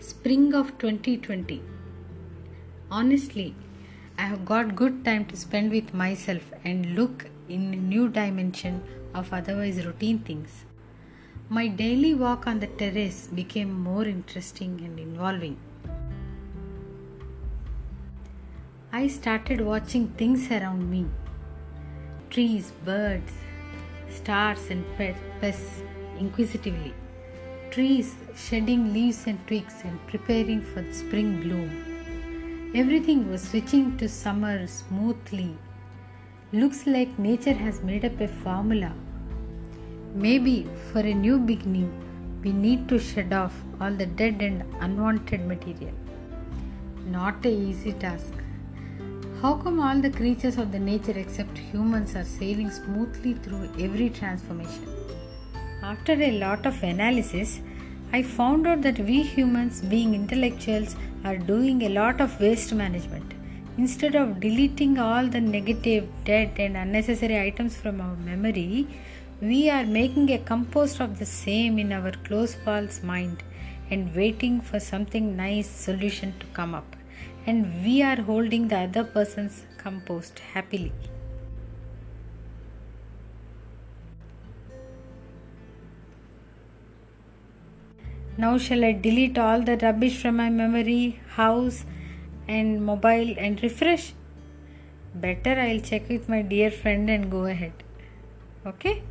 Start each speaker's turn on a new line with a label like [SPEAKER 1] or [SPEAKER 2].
[SPEAKER 1] spring of 2020. Honestly, I have got good time to spend with myself and look in a new dimension of otherwise routine things. My daily walk on the terrace became more interesting and involving. I started watching things around me trees, birds, stars, and pests inquisitively. Trees shedding leaves and twigs and preparing for the spring bloom. Everything was switching to summer smoothly. Looks like nature has made up a formula. Maybe for a new beginning, we need to shed off all the dead and unwanted material. Not a easy task. How come all the creatures of the nature except humans are sailing smoothly through every transformation? After a lot of analysis, I found out that we humans, being intellectuals, are doing a lot of waste management. Instead of deleting all the negative, dead, and unnecessary items from our memory, we are making a compost of the same in our close pals mind and waiting for something nice solution to come up. And we are holding the other person's compost happily. Now shall I delete all the rubbish from my memory, house and mobile and refresh? Better I'll check with my dear friend and go ahead. Okay?